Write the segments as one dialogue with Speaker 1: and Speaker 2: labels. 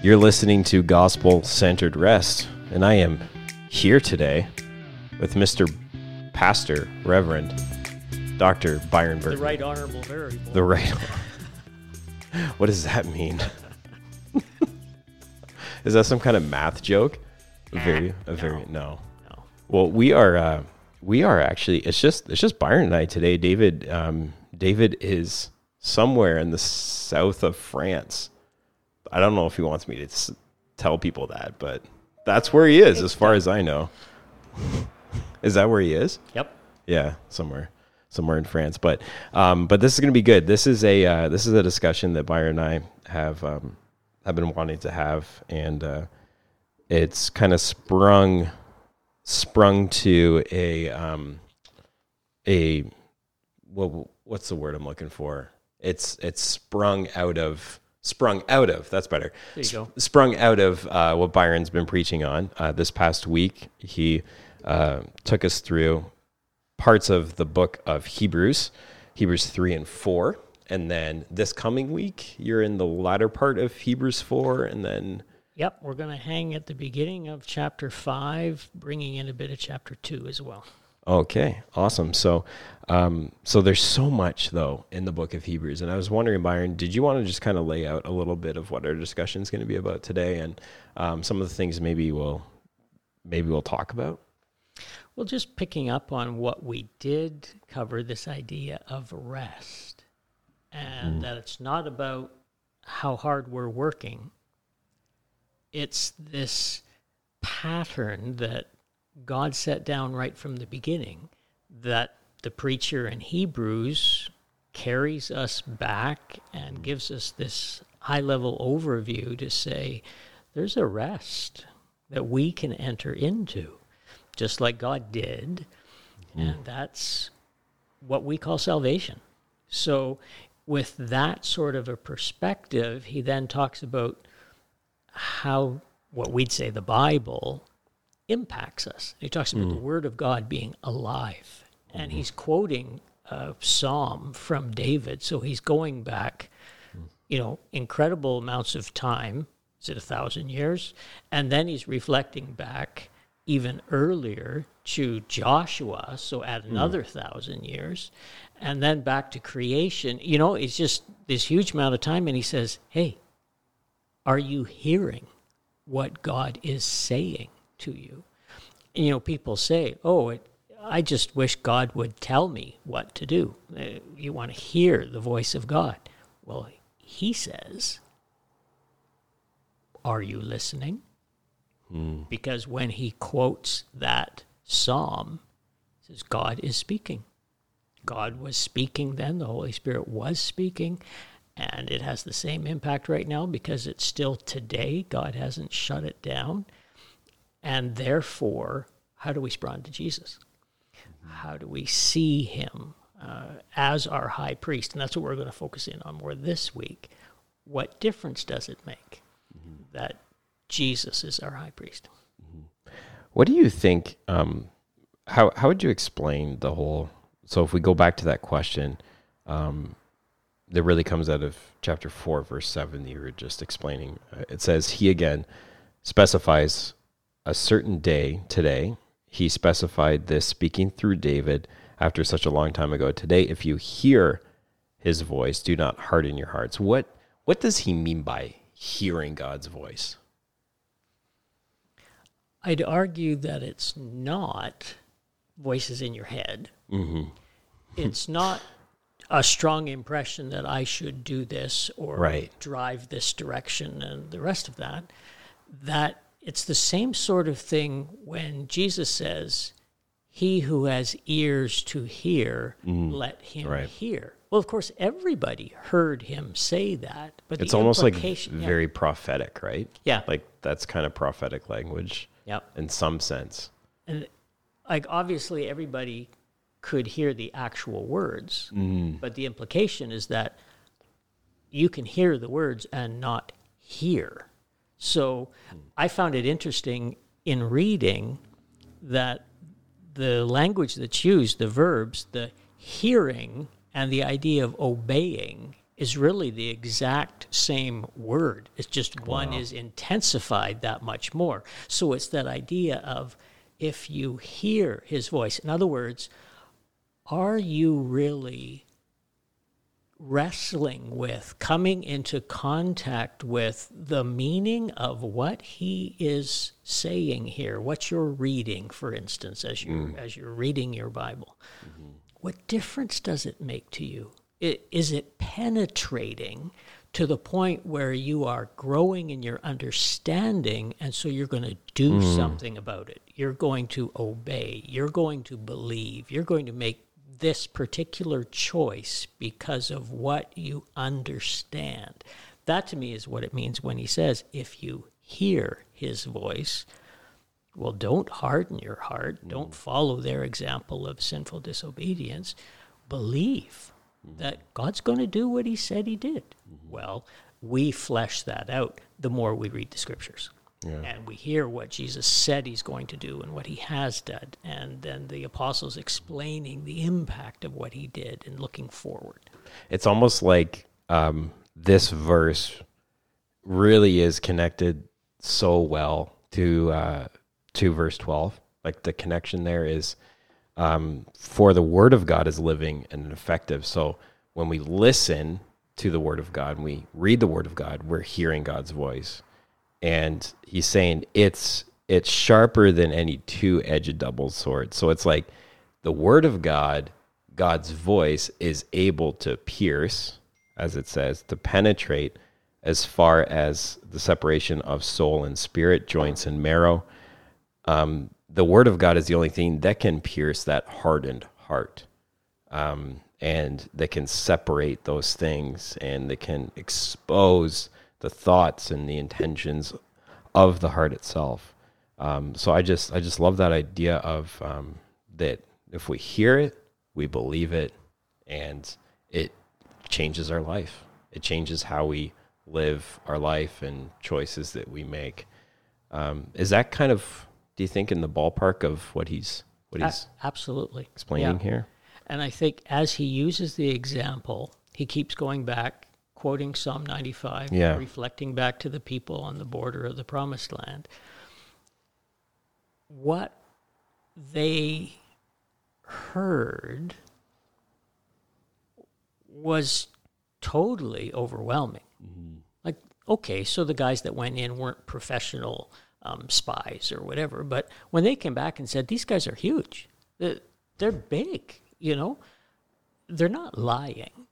Speaker 1: You're listening to Gospel Centered Rest, and I am here today with Mr. Pastor, Reverend Dr. Byron
Speaker 2: The right honorable variable.
Speaker 1: The right. what does that mean? Is that some kind of math joke? A very, a very no.
Speaker 2: No.
Speaker 1: Well, we are, uh, we are actually. It's just, it's just Byron and I today. David, um, David is somewhere in the south of France. I don't know if he wants me to s- tell people that, but that's where he is, as far as I know. is that where he is?
Speaker 2: Yep.
Speaker 1: Yeah, somewhere, somewhere in France. But, um, but this is going to be good. This is a, uh, this is a discussion that Byron and I have, um, have been wanting to have, and uh, it's kind of sprung, sprung to a, um, a, what, what's the word I'm looking for? It's, it's sprung out of, sprung out of. That's better
Speaker 2: There you go.
Speaker 1: sprung out of uh, what Byron's been preaching on uh, this past week. He uh, took us through parts of the book of Hebrews, Hebrews 3 and 4. And then this coming week, you're in the latter part of Hebrews 4. And then,
Speaker 2: Yep. We're going to hang at the beginning of chapter five, bringing in a bit of chapter two as well.
Speaker 1: Okay, awesome. So, um, so there's so much, though, in the book of Hebrews. And I was wondering, Byron, did you want to just kind of lay out a little bit of what our discussion is going to be about today and um, some of the things maybe we'll, maybe we'll talk about?
Speaker 2: Well, just picking up on what we did cover this idea of rest and that it's not about how hard we're working, it's this pattern that God set down right from the beginning that the preacher in Hebrews carries us back and gives us this high level overview to say there's a rest that we can enter into, just like God did. Mm-hmm. And that's what we call salvation. So, with that sort of a perspective, he then talks about how what we'd say the Bible impacts us. He talks about the mm. Word of God being alive. And he's quoting a psalm from David. So he's going back, mm. you know, incredible amounts of time. Is it a thousand years? And then he's reflecting back even earlier to Joshua, so add mm. another thousand years, and then back to creation. You know, it's just this huge amount of time. And he says, Hey, are you hearing what God is saying to you? And, you know, people say, "Oh, it, I just wish God would tell me what to do." Uh, You want to hear the voice of God. Well, he says, "Are you listening?" Because when he quotes that psalm, he says God is speaking. God was speaking then, the Holy Spirit was speaking, and it has the same impact right now because it's still today. God hasn't shut it down. And therefore, how do we respond to Jesus? How do we see him uh, as our high priest? And that's what we're going to focus in on more this week. What difference does it make that Jesus is our high priest?
Speaker 1: What do you think? Um, how how would you explain the whole? So if we go back to that question, um, that really comes out of chapter four, verse seven. That you were just explaining. Uh, it says he again specifies a certain day today. He specified this speaking through David after such a long time ago. Today, if you hear his voice, do not harden your hearts. What what does he mean by hearing God's voice?
Speaker 2: I'd argue that it's not voices in your head.
Speaker 1: Mm-hmm.
Speaker 2: It's not a strong impression that I should do this or
Speaker 1: Right.
Speaker 2: drive this direction and the rest of that. That it's the same sort of thing when Jesus says, He who has ears to hear, let him
Speaker 1: Mm. Right.
Speaker 2: hear. Well, of course, everybody heard him say that, but
Speaker 1: It's almost like
Speaker 2: implication- yeah.
Speaker 1: very prophetic, right?
Speaker 2: Yeah.
Speaker 1: Like that's kind of prophetic language
Speaker 2: Yep.
Speaker 1: in some sense.
Speaker 2: and like obviously everybody could hear the actual words but the implication is that you can hear the words and not hear so i found it interesting in reading that the language that's used the verbs the hearing and the idea of obeying is really the exact same word. It's just one is intensified that much more. So it's that idea of if you hear his voice, in other words, are you really wrestling with, coming into contact with the meaning of what he is saying here, what you're reading, for instance, as you mm. as you're reading your Bible. Mm-hmm. What difference does it make to you? Is it penetrating to the point where you are growing in your understanding, and so you're going to do mm. something about it? You're going to obey. You're going to believe. You're going to make this particular choice because of what you understand. That to me is what it means when he says, if you hear his voice, well, don't harden your heart. Mm-hmm. Don't follow their example of sinful disobedience. Believe mm-hmm. that God's going to do what he said he did. Mm-hmm. Well, we flesh that out the more we read the scriptures. And we hear what Jesus said he's going to do and what he has done. And then the apostles explaining the impact of what he did and looking forward.
Speaker 1: It's almost like um, this verse really is connected so well to uh, to verse twelve. Like the connection there is um, for the word of God is living and effective. So when we listen to the word of God and we read the word of God, we're hearing God's voice. And he's saying it's it's sharper than any two-edged double sword. So it's like the word of God, God's voice is able to pierce, as it says, to penetrate as far as the separation of soul and spirit, joints and marrow. Um, the word of God is the only thing that can pierce that hardened heart um, and that can separate those things and that can expose the thoughts and the intentions of the heart itself. Um, so I just I just love that idea of um, that if we hear it, we believe it, and it changes our life. It changes how we live our life and choices that we make. Um, is that kind of do you think in the ballpark of what he's what
Speaker 2: A-
Speaker 1: he's
Speaker 2: absolutely.
Speaker 1: explaining
Speaker 2: Yeah.
Speaker 1: here?
Speaker 2: And I think as he uses the example, he keeps going back, quoting Psalm 95,
Speaker 1: Yeah.
Speaker 2: reflecting back to the people on the border of the promised land. What they heard was totally overwhelming. Like, okay, so the guys that went in weren't professional um, spies or whatever, but when they came back and said, these guys are huge, they're big, you know, they're not lying.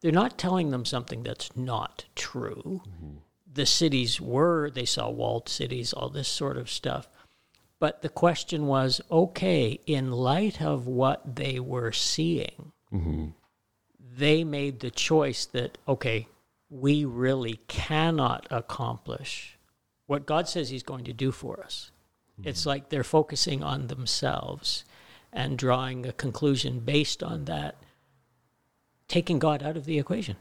Speaker 2: They're not telling them something that's not true. Mm-hmm. The cities were, they saw walled cities, all this sort of stuff. But the question was okay, in light of what they were seeing, mm-hmm. they made the choice that, okay, we really cannot accomplish what God says He's going to do for us. Mm-hmm. It's like they're focusing on themselves and drawing a conclusion based on that, taking God out of the equation.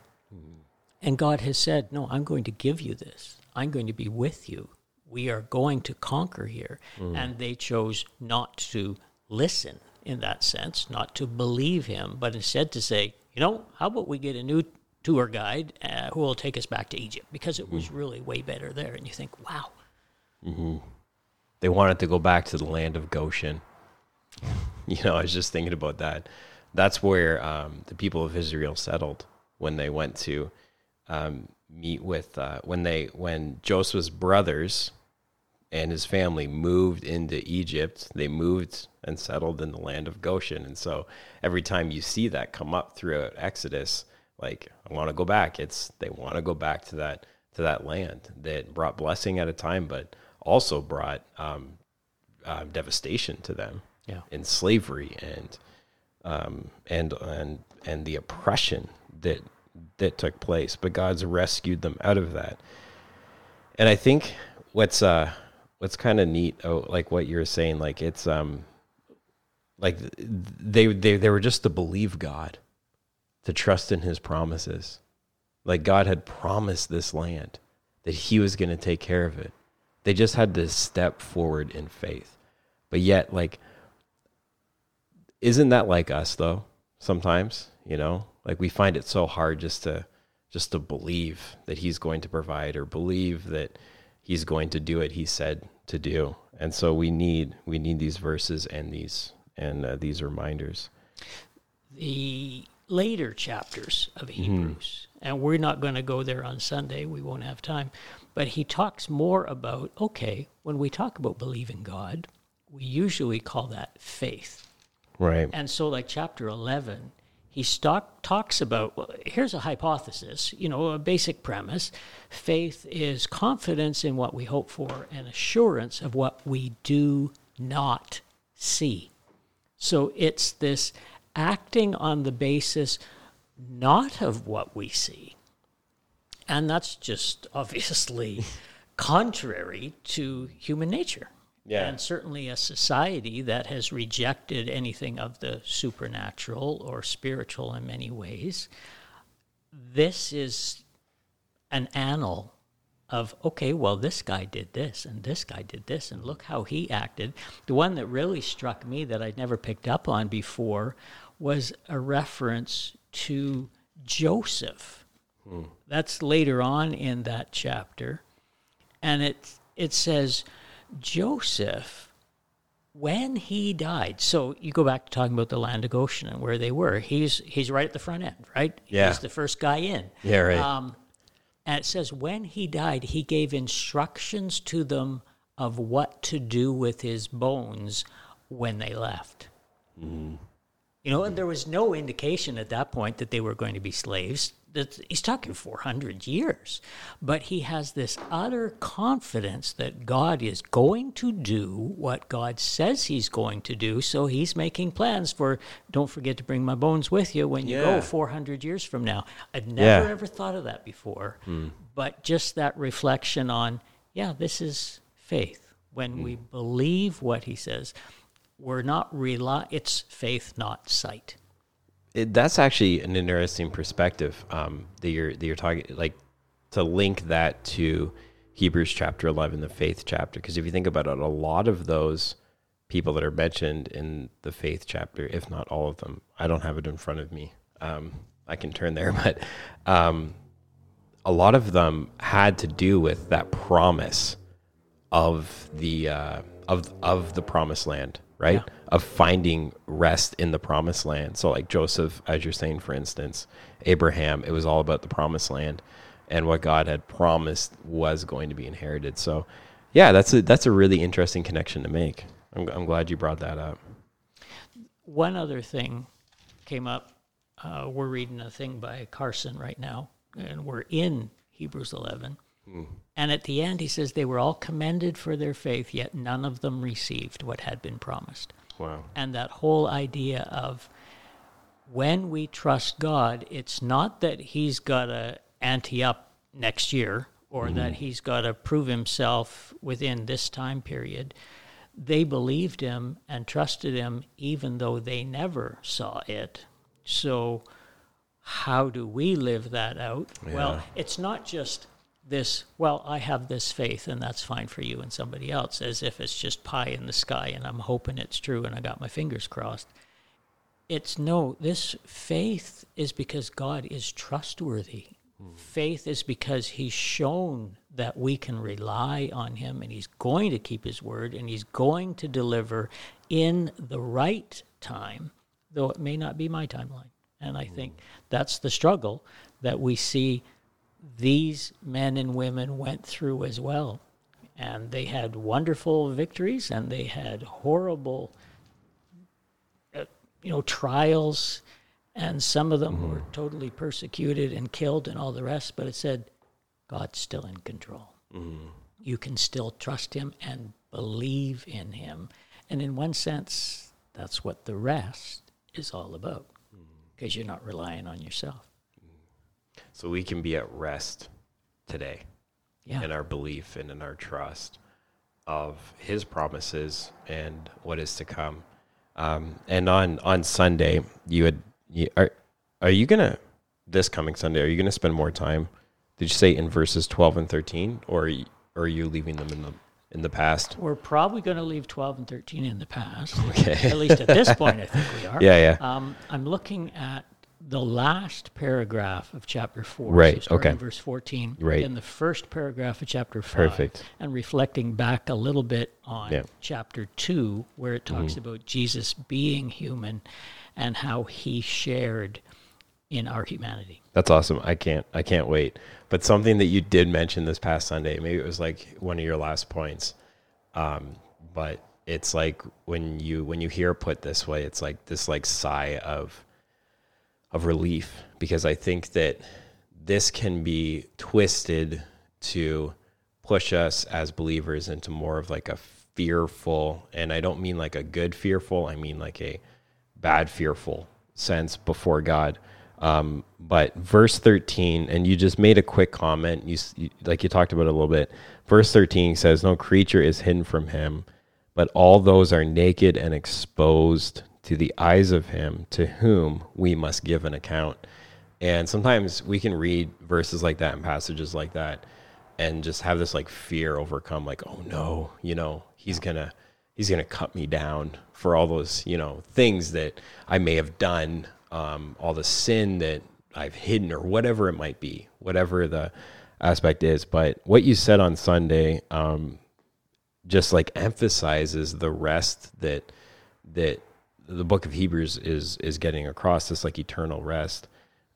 Speaker 2: And God has said, No, I'm going to give you this. I'm going to be with you. We are going to conquer here. Mm. And they chose not to listen in that sense, not to believe him, but instead to say, You know, how about we get a new tour guide uh, who will take us back to Egypt? Because it was mm. really way better there. And you think, Wow, mm-hmm.
Speaker 1: they wanted to go back to the land of Goshen. You know, I was just thinking about that. That's where um, the people of Israel settled when they went to um, meet with uh, when they when Joseph's brothers and his family moved into Egypt. They moved and settled in the land of Goshen, and so every time you see that come up throughout Exodus, like I want to go back. It's they want to go back to that to that land that brought blessing at a time, but also brought um, uh, devastation to them
Speaker 2: Yeah.
Speaker 1: in slavery and um, and and and the oppression that that took place. But God's rescued them out of that. And I think what's uh what's kind of neat, oh, like what you're saying, like it's um like they they they were just to believe God, to trust in His promises. Like God had promised this land that He was going to take care of it. They just had to step forward in faith. But yet, like, isn't that like us though? Sometimes, you know, like we find it so hard just to just to believe that he's going to provide or believe that he's going to do what he said to do. And so we need we need these verses and these and uh, these reminders.
Speaker 2: The later chapters of Hebrews, and we're not going to go there on Sunday, we won't have time, but he talks more about okay, when we talk about believing God, we usually call that faith.
Speaker 1: Right.
Speaker 2: And so, like chapter 11, he stock, talks about well, here's a hypothesis, you know, a basic premise. Faith is confidence in what we hope for and assurance of what we do not see. So, it's this acting on the basis not of what we see. And that's just obviously contrary to human nature.
Speaker 1: Yeah.
Speaker 2: And certainly a society that has rejected anything of the supernatural or spiritual in many ways. This is an annal of, okay, well, this guy did this and this guy did this, and look how he acted. The one that really struck me that I'd never picked up on before was a reference to Joseph. Hmm. That's later on in that chapter. And it, it says, Joseph, when he died, so you go back to talking about the land of Goshen and where they were. He's he's right at the front end, right?
Speaker 1: Yeah.
Speaker 2: He's the first guy in.
Speaker 1: Yeah, right.
Speaker 2: Um, and it says when he died, he gave instructions to them of what to do with his bones when they left. You know, and there was no indication at that point that they were going to be slaves. That he's talking 400 years. But he has this utter confidence that God is going to do what God says he's going to do. So he's making plans for, don't forget to bring my bones with you when you
Speaker 1: Yeah.
Speaker 2: go 400 years from now. I'd never
Speaker 1: Yeah.
Speaker 2: ever thought of that before. Hmm. But just that reflection on, yeah, this is faith. When we hmm. believe what he says, we're not rely. It's faith, not sight.
Speaker 1: It, that's actually an interesting perspective um, that you're that you're talking like to link that to Hebrews chapter 11 the faith chapter. Because if you think about it a lot of those people that are mentioned in the faith chapter if not all of them I don't have it in front of me um, I can turn there but um, a lot of them had to do with that promise of the uh, of of the promised land, right? Of finding rest in the promised land. So, like Joseph, as you're saying, for instance, Abraham, it was all about the promised land and what God had promised was going to be inherited. So, yeah, that's a that's a really interesting connection to make. I'm, I'm glad you brought that up.
Speaker 2: One other thing came up. Uh, we're reading a thing by Carson right now, and we're in Hebrews 11. And at the end, he says they were all commended for their faith, yet none of them received what had been promised.
Speaker 1: Wow.
Speaker 2: And that whole idea of when we trust God, it's not that He's got to ante up next year or mm-hmm. that He's got to prove Himself within this time period. They believed Him and trusted Him even though they never saw it. So, how do we live that out?
Speaker 1: Yeah.
Speaker 2: Well, it's not just this, well, I have this faith and that's fine for you and somebody else, as if it's just pie in the sky and I'm hoping it's true and I got my fingers crossed. It's no, this faith is because God is trustworthy. Hmm. Faith is because He's shown that we can rely on Him and He's going to keep His word and He's going to deliver in the right time, though it may not be my timeline. And I hmm. think that's the struggle that we see these men and women went through as well. And they had wonderful victories and they had horrible, uh, you know, trials. And some of them mm-hmm. were totally persecuted and killed and all the rest. But it said, God's still in control. Mm-hmm. You can still trust Him and believe in Him. And in one sense, that's what the rest is all about mm-hmm. because you're not relying on yourself.
Speaker 1: So we can be at rest today.
Speaker 2: Yeah.
Speaker 1: in our belief and in our trust of His promises and what is to come. Um, and on on Sunday, you had you, are are you gonna this coming Sunday? Are you gonna spend more time? Did you say in verses twelve and thirteen, or are you, or are you leaving them in the in the past?
Speaker 2: We're probably going to leave 12 and 13 in the past.
Speaker 1: Okay.
Speaker 2: At least at this point, I think we are.
Speaker 1: Yeah, yeah.
Speaker 2: Um, I'm looking at the last paragraph of chapter 4.
Speaker 1: Right,
Speaker 2: starting
Speaker 1: okay.
Speaker 2: Verse 14.
Speaker 1: Right.
Speaker 2: In the first paragraph of chapter 5.
Speaker 1: Perfect.
Speaker 2: And reflecting back a little bit on
Speaker 1: Yeah.
Speaker 2: chapter 2, where it talks about Jesus being human and how he shared in our humanity.
Speaker 1: That's awesome. I can't I can't wait. But something that you did mention this past Sunday, maybe it was like one of your last points. Um, but it's like when you when you hear put this way, it's like this like sigh of of relief because I think that this can be twisted to push us as believers into more of like a fearful and I don't mean like a good fearful, I mean like a bad fearful sense before God. Um, but verse 13, and you just made a quick comment, you, you like you talked about a little bit. Verse 13 says, No creature is hidden from him, but all those are naked and exposed the eyes of him to whom we must give an account. And sometimes we can read verses like that and passages like that and just have this like fear overcome like oh no, you know, he's going to he's going to cut me down for all those, you know, things that I may have done, um, all the sin that I've hidden or whatever it might be, whatever the aspect is. But what you said on Sunday, um, just like emphasizes the rest that that the book of Hebrews is is getting across this like eternal rest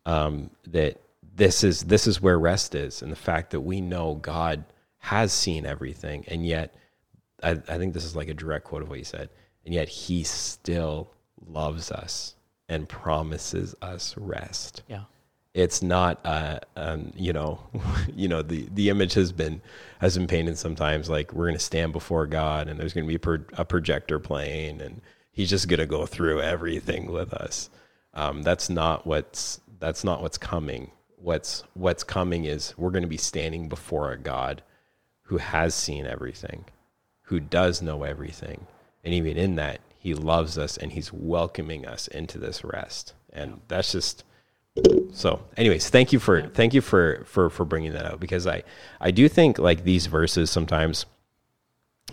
Speaker 1: um, that this is this is where rest is and the fact that we know God has seen everything and yet I, I think this is like a direct quote of what he said and yet he still loves us and promises us rest
Speaker 2: Yeah.
Speaker 1: it's not uh um you know you know the the image has been has been painted sometimes like we're going to stand before god and there's going to be pro- a projector playing and he's just going to go through everything with us. Um that's not what's that's not what's coming. What's what's coming is we're going to be standing before a god who has seen everything who does know everything. And even in that he loves us and he's welcoming us into this rest. And that's just so anyways thank you for thank you for for for bringing that out because i i do think like these verses sometimes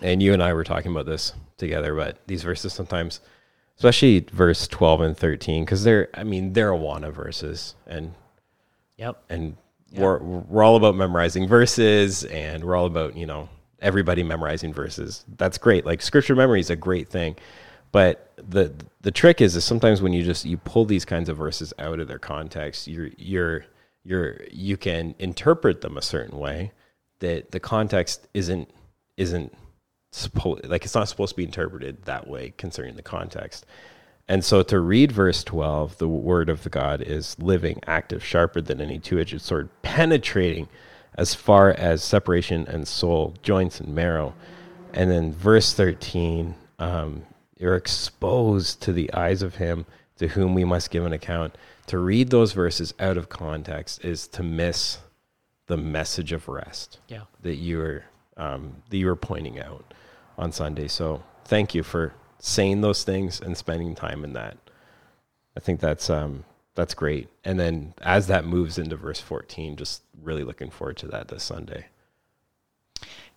Speaker 1: and you and i were talking about this together but these verses sometimes especially verse 12 and 13 because they're i mean they're awana verses. And
Speaker 2: Yep.
Speaker 1: and we're we're all about memorizing verses and we're all about you know everybody memorizing verses. That's great. Like scripture memory is a great thing. But the the trick is is sometimes when you just you pull these kinds of verses out of their context you're you're you're you can interpret them a certain way that the context isn't isn't supposed like it's not supposed to be interpreted that way concerning the context and so to read verse 12, the word of the God is living, active, sharper than any two edged sword, penetrating as far as separation and soul, joints and marrow. And then verse 13, um, you're exposed to the eyes of him to whom we must give an account. To read those verses out of context is to miss the message of rest
Speaker 2: Yeah.
Speaker 1: that you are um, that you are pointing out on Sunday. So thank you for saying those things and spending time in that. I think that's um, that's great. And then as that moves into verse 14, just really looking forward to that this Sunday.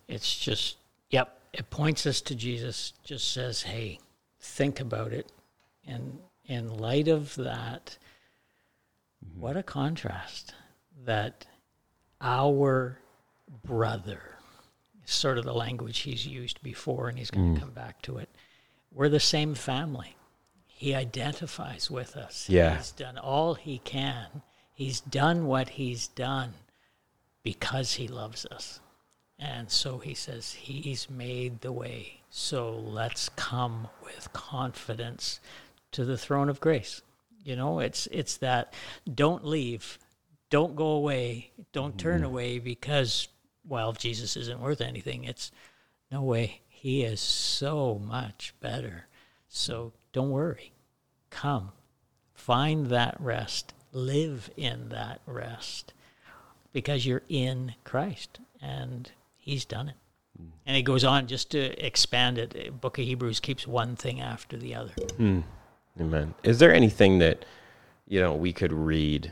Speaker 2: It's just, yep, it points us to Jesus, just says, hey, think about it. And in light of that, what a contrast that our brother, sort of the language he's used before, and he's going to mm. come back to it. We're the same family. He identifies with us.
Speaker 1: Yeah.
Speaker 2: He's done all he can. He's done what he's done because he loves us. And so he says, He's made the way. So let's come with confidence to the throne of grace. You know, it's it's that don't leave, don't go away, don't turn mm-hmm. away because well, Jesus isn't worth anything. It's no way. He is so much better. So don't worry. Come. Find that rest. Live in that rest because you're in Christ and he's done it. Hmm. And he goes on just to expand it. Book of Hebrews keeps one thing after the other. Hmm.
Speaker 1: Amen. Is there anything that you know we could read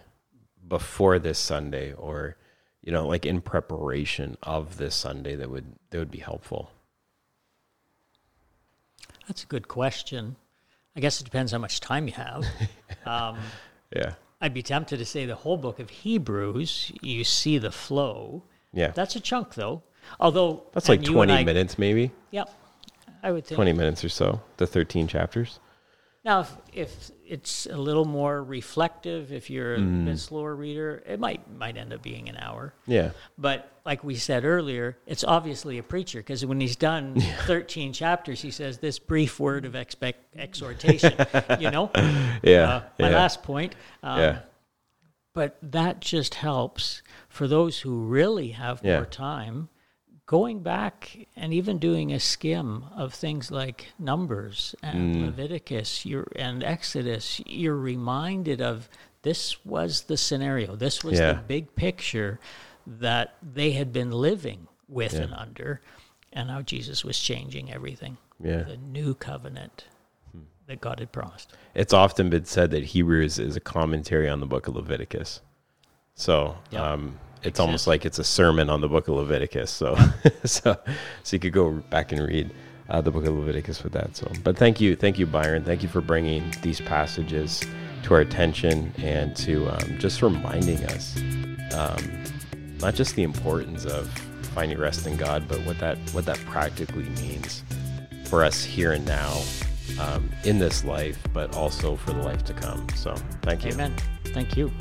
Speaker 1: before this Sunday, or you know, like in preparation of this Sunday, that would that would be helpful?
Speaker 2: That's a good question. I guess it depends how much time you have. um,
Speaker 1: Yeah.
Speaker 2: I'd be tempted to say the whole book of Hebrews, you see the flow.
Speaker 1: Yeah.
Speaker 2: That's a chunk, though. Although
Speaker 1: That's like
Speaker 2: and you and
Speaker 1: 20
Speaker 2: I-
Speaker 1: minutes, maybe.
Speaker 2: Yep, I would think.
Speaker 1: 20 minutes or so, the 13 chapters.
Speaker 2: Now, if, if it's a little more reflective, if you're a
Speaker 1: Mm.
Speaker 2: bit slower reader, it might might end up being an hour.
Speaker 1: Yeah.
Speaker 2: But like we said earlier, it's obviously a preacher because when he's done 13 chapters, he says this brief word of expect, exhortation. you know,
Speaker 1: Yeah.
Speaker 2: uh, my
Speaker 1: yeah.
Speaker 2: last point. Um,
Speaker 1: yeah.
Speaker 2: But that just helps for those who really have
Speaker 1: Yeah.
Speaker 2: more time going back and even doing a skim of things like Numbers and
Speaker 1: Mm.
Speaker 2: Leviticus you're, and Exodus. You're reminded of this was the scenario, this was
Speaker 1: Yeah.
Speaker 2: the big picture that they had been living with
Speaker 1: Yeah.
Speaker 2: and under, and how Jesus was changing everything.
Speaker 1: Yeah.
Speaker 2: The new covenant that God had promised.
Speaker 1: It's often been said that Hebrews is a commentary on the book of Leviticus. So,
Speaker 2: Yep.
Speaker 1: um, it's almost like it's a sermon on the book of Leviticus. So, so, so you could go back and read uh, the book of Leviticus with that. So, but thank you, thank you, Byron. Thank you for bringing these passages to our attention and to um, just reminding us, um, not just the importance of finding rest in God, but what that what that practically means for us here and now um, in this life, but also for the life to come. So, thank you.
Speaker 2: Amen. Thank you.